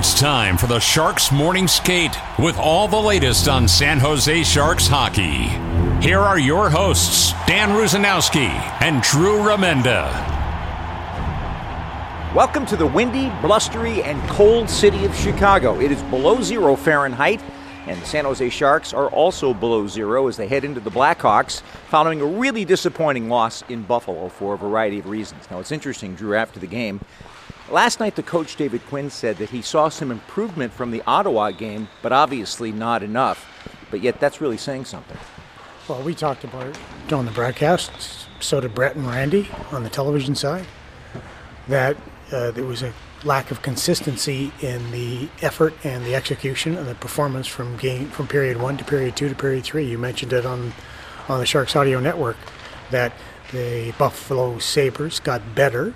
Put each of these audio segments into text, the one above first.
It's time for the Sharks Morning Skate with all the latest on San Jose Sharks hockey. Here are your hosts, Dan Rusanowsky and Drew Remenda. Welcome to the windy, blustery, and cold city of Chicago. It is below zero Fahrenheit, and the San Jose Sharks are also below zero as they head into the Blackhawks following a really disappointing loss in Buffalo for a variety of reasons. Now, it's interesting, Drew, after the game, Last night, the coach David Quinn said that he saw some improvement from the Ottawa game, but obviously not enough. But yet, that's really saying something. Well, we talked about it on the broadcast. So did Bret and Randy on the television side. That uh, there was a lack of consistency in the effort and the execution and the performance from game from period one to period two to period three. You mentioned it on on the Sharks Audio Network that the Buffalo Sabres got better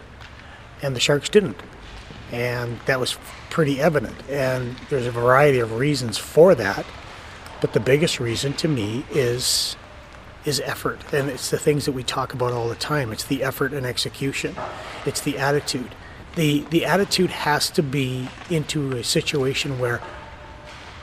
and the Sharks didn't. And that was pretty evident. And there's a variety of reasons for that. But the biggest reason to me is is effort. And it's the things that we talk about all the time. It's the effort and execution. It's the attitude. The the attitude has to be into a situation where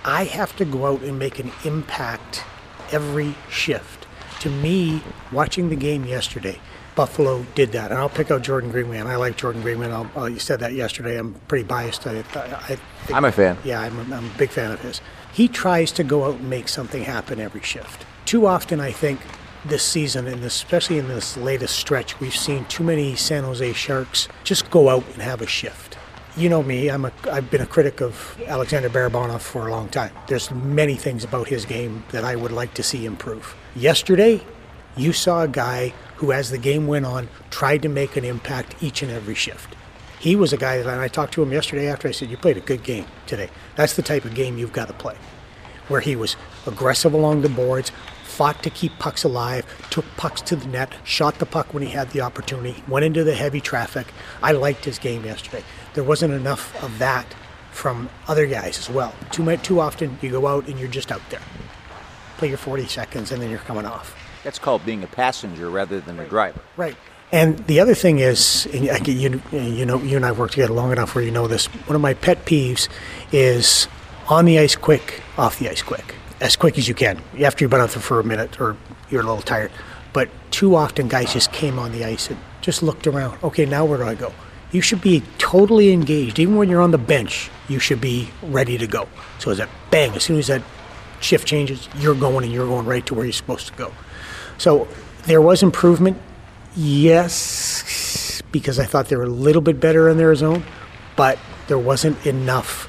I have to go out and make an impact every shift. To me, watching the game yesterday, Buffalo did that. And I'll pick out Jordan Greenway, I like Jordan Greenway. I'll, uh, you said that yesterday. I'm pretty biased. I, I, I am a fan. Yeah, I'm a, I'm a big fan of his. He tries to go out and make something happen every shift. Too often, I think, this season, and especially in this latest stretch, we've seen too many San Jose Sharks just go out and have a shift. You know me, I'm a, I've been a critic of Alexander Barabanov for a long time. There's many things about his game that I would like to see improve. Yesterday, you saw a guy who, as the game went on, tried to make an impact each and every shift. He was a guy that, and I talked to him yesterday after I said, You played a good game today. That's the type of game you've got to play. Where he was aggressive along the boards, fought to keep pucks alive, took pucks to the net, shot the puck when he had the opportunity, went into the heavy traffic. I liked his game yesterday. There wasn't enough of that from other guys as well. Too, too often you go out and you're just out there. Play your 40 seconds and then you're coming off. That's called being a passenger rather than a driver. Right. And the other thing is, you, you know, you and I worked together long enough where you know this. One of my pet peeves is on the ice quick, off the ice quick, as quick as you can. After you've been out there for a minute or you're a little tired. But too often, guys just came on the ice and just looked around. Okay, now where do I go? You should be totally engaged. Even when you're on the bench, you should be ready to go. So as that bang, as soon as that shift changes, you're going and you're going right to where you're supposed to go. So there was improvement, yes, because I thought they were a little bit better in their zone, but there wasn't enough.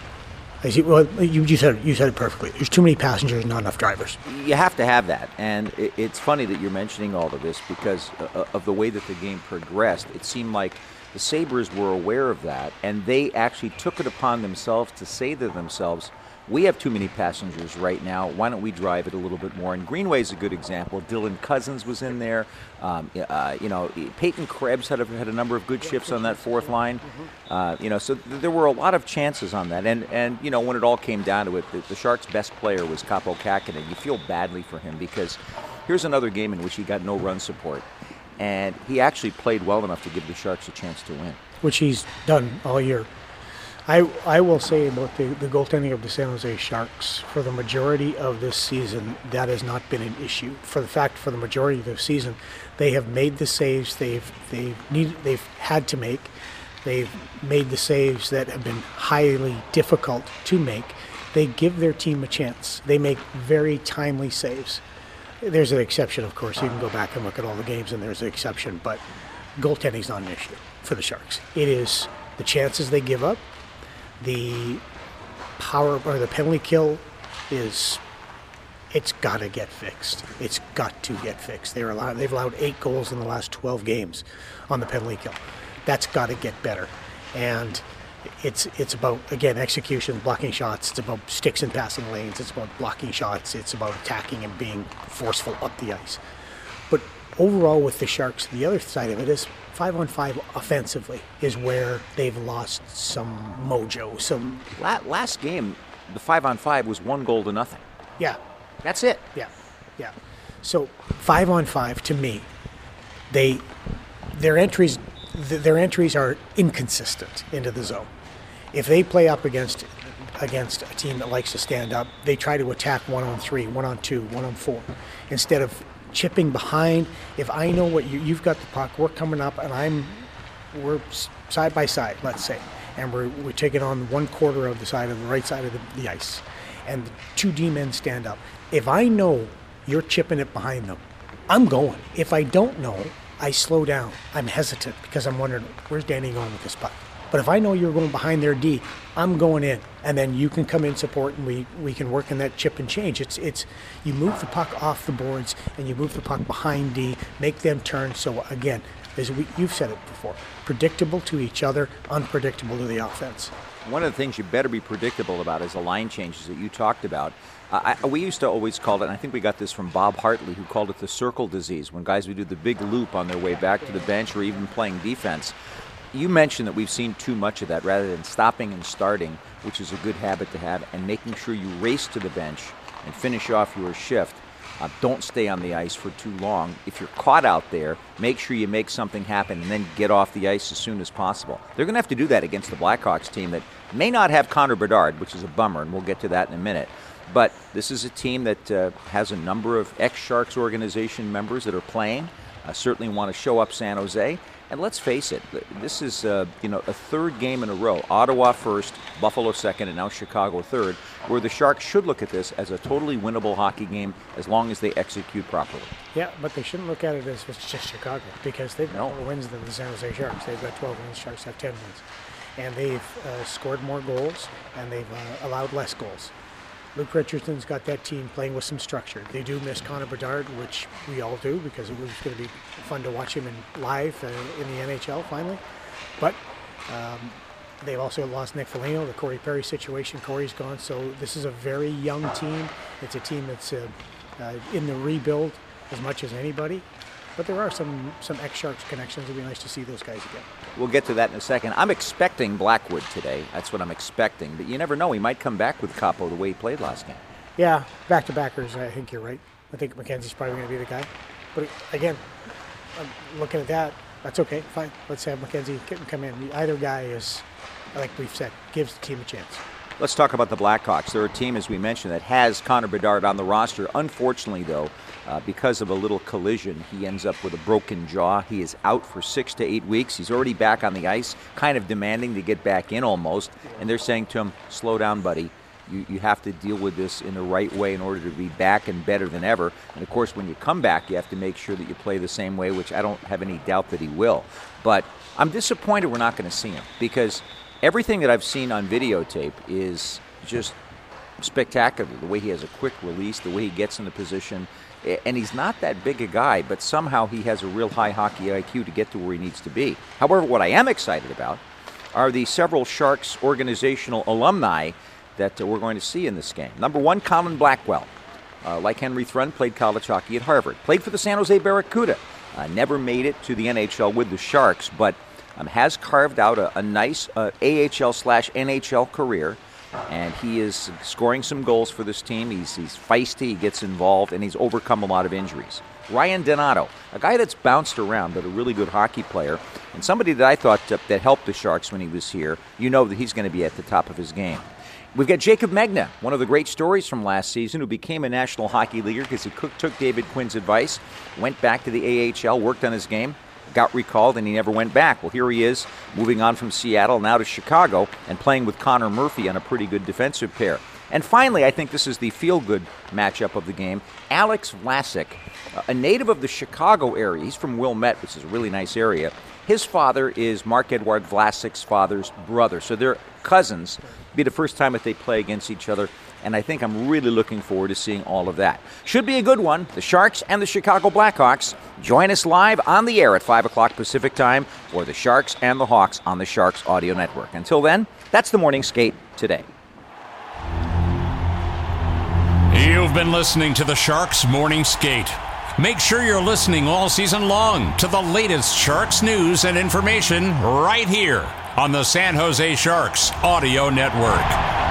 You, well, you, you, said you said it perfectly. There's too many passengers, not enough drivers. You have to have that, and it, it's funny that you're mentioning all of this because uh, uh, of the way that the game progressed. It seemed like the Sabres were aware of that, and they actually took it upon themselves to say to themselves, we have too many passengers right now. Why don't we drive it a little bit more? And Greenway is a good example. Dylan Cozens was in there. Um, uh, you know, Peyton Krebs had a, had a number of good shifts on that fourth line. Uh, you know, so th- there were a lot of chances on that. And and you know, when it all came down to it, the, the Sharks' best player was Kaapo Kähkönen. You feel badly for him because here's another game in which he got no run support, and he actually played well enough to give the Sharks a chance to win, which he's done all year. I, I will say about the, the goaltending of the San Jose Sharks for the majority of this season that has not been an issue. For the fact, for the majority of the season, they have made the saves they've they've needed they've had to make. They've made the saves that have been highly difficult to make. They give their team a chance. They make very timely saves. There's an exception, of course. You can go back and look at all the games, and there's an exception. But goaltending is not an issue for the Sharks. It is the chances they give up the power or the penalty kill is it's got to get fixed. It's got to get fixed. They're allowed, they've allowed eight goals in the last 12 games on the penalty kill. That's got to get better. And it's it's about again execution, blocking shots. It's about sticks and passing lanes. It's about blocking shots. It's about attacking and being forceful up the ice. Overall, with the Sharks, the other side of it is five on five offensively is where they've lost some mojo. Some last game, the five on five was one goal to nothing. yeah, That's it. yeah, yeah. So five on five to me, they their entries their entries are inconsistent into the zone. If they play up against against a team that likes to stand up, they try to attack one on three, one on two, one on four, instead of chipping behind. If I know what you, you've got the puck, we're coming up, and I'm we're side by side, let's say, and we're we're taking on one quarter of the side of the right side of the, the ice, and the two D men stand up. If I know you're chipping it behind them, I'm going. If I don't know, I slow down. I'm hesitant because I'm wondering where's Danny going with this puck. But if I know you're going behind their D, I'm going in, and then you can come in support, and we, we can work in that chip and change. It's it's you move the puck off the boards, and you move the puck behind D, make them turn. So again, as we, you've said it before, predictable to each other, unpredictable to the offense. One of the things you better be predictable about is the line changes that you talked about. I, we used to always call it, and I think we got this from Bob Hartley, who called it the circle disease, when guys would do the big loop on their way back to the bench or even playing defense. You mentioned that we've seen too much of that rather than stopping and starting, which is a good habit to have, and making sure you race to the bench and finish off your shift. Uh, don't stay on the ice for too long. If you're caught out there, make sure you make something happen and then get off the ice as soon as possible. They're going to have to do that against the Blackhawks team that may not have Connor Bedard, which is a bummer, and we'll get to that in a minute. But this is a team that uh, has a number of ex Sharks organization members that are playing. Uh, certainly want to show up San Jose. And let's face it, this is uh, you know a third game in a row. Ottawa first, Buffalo second, and now Chicago third. Where the Sharks should look at this as a totally winnable hockey game as long as they execute properly. Yeah, but they shouldn't look at it as it's just Chicago because they've No. got more wins than the San Jose Sharks. They've got 12 wins. Sharks have 10 wins, and they've uh, scored more goals and they've uh, allowed less goals. Luke Richardson's got that team playing with some structure. They do miss Connor Bedard, which we all do because it was going to be fun to watch him in live uh, in the NHL finally. But um, they've also lost Nick Foligno, the Corey Perry situation. Corey's gone, so this is a very young team. It's a team that's uh, uh, in the rebuild as much as anybody. But there are some some ex Sharks connections. It'd be nice to see those guys again. We'll get to that in a second. I'm expecting Blackwood today. That's what I'm expecting. But you never know. He might come back with Kaapo the way he played last game. Yeah, back to backers. I think you're right. I think Mackenzie's probably going to be the guy. But again, I'm looking at that. That's okay. Fine. Let's have Mackenzie come in. Either guy is, like we've said, gives the team a chance. Let's talk about the Blackhawks. They're a team, as we mentioned, that has Connor Bedard on the roster. Unfortunately, though, uh, because of a little collision, he ends up with a broken jaw. He is out for six to eight weeks. He's already back on the ice, kind of demanding to get back in almost. And they're saying to him, slow down, buddy. You, you have to deal with this in the right way in order to be back and better than ever. And of course, when you come back, you have to make sure that you play the same way, which I don't have any doubt that he will. But I'm disappointed we're not going to see him because everything that I've seen on videotape is just spectacular. The way he has a quick release, the way he gets in the position. And he's not that big a guy, but somehow he has a real high hockey IQ to get to where he needs to be. However, what I am excited about are the several Sharks organizational alumni that uh, we're going to see in this game. Number one, Colin Blackwell. Uh, like Henry Thrun, played college hockey at Harvard. Played for the San Jose Barracuda. Uh, never made it to the NHL with the Sharks, but um, has carved out a, a nice uh, AHL slash NHL career. And he is scoring some goals for this team. He's, he's feisty, he gets involved, and he's overcome a lot of injuries. Ryan Donato, a guy that's bounced around, but a really good hockey player, and somebody that I thought uh, that helped the Sharks when he was here. You know that he's going to be at the top of his game. We've got Jaycob Megna, one of the great stories from last season, who became a National Hockey Leaguer because he took David Quinn's advice, went back to the AHL, worked on his game, got recalled, and he never went back. Well, here he is, moving on from Seattle now to Chicago and playing with Connor Murphy on a pretty good defensive pair. And finally, I think this is the feel good matchup of the game. Alex Vlasic, uh, a native of the Chicago area. He's from Wilmette, which is a really nice area. His father is Marc-Edouard Vlasic's father's brother. So they're cousins. Be the first time that they play against each other. And I think I'm really looking forward to seeing all of that. Should be a good one. The Sharks and the Chicago Blackhawks. Join us live on the air at 5 o'clock Pacific time, or the Sharks and the Hawks on the Sharks Audio Network. Until then, that's the morning skate today. You've been listening to the Sharks Morning Skate. Make sure you're listening all season long to the latest Sharks news and information right here on the San Jose Sharks Audio Network.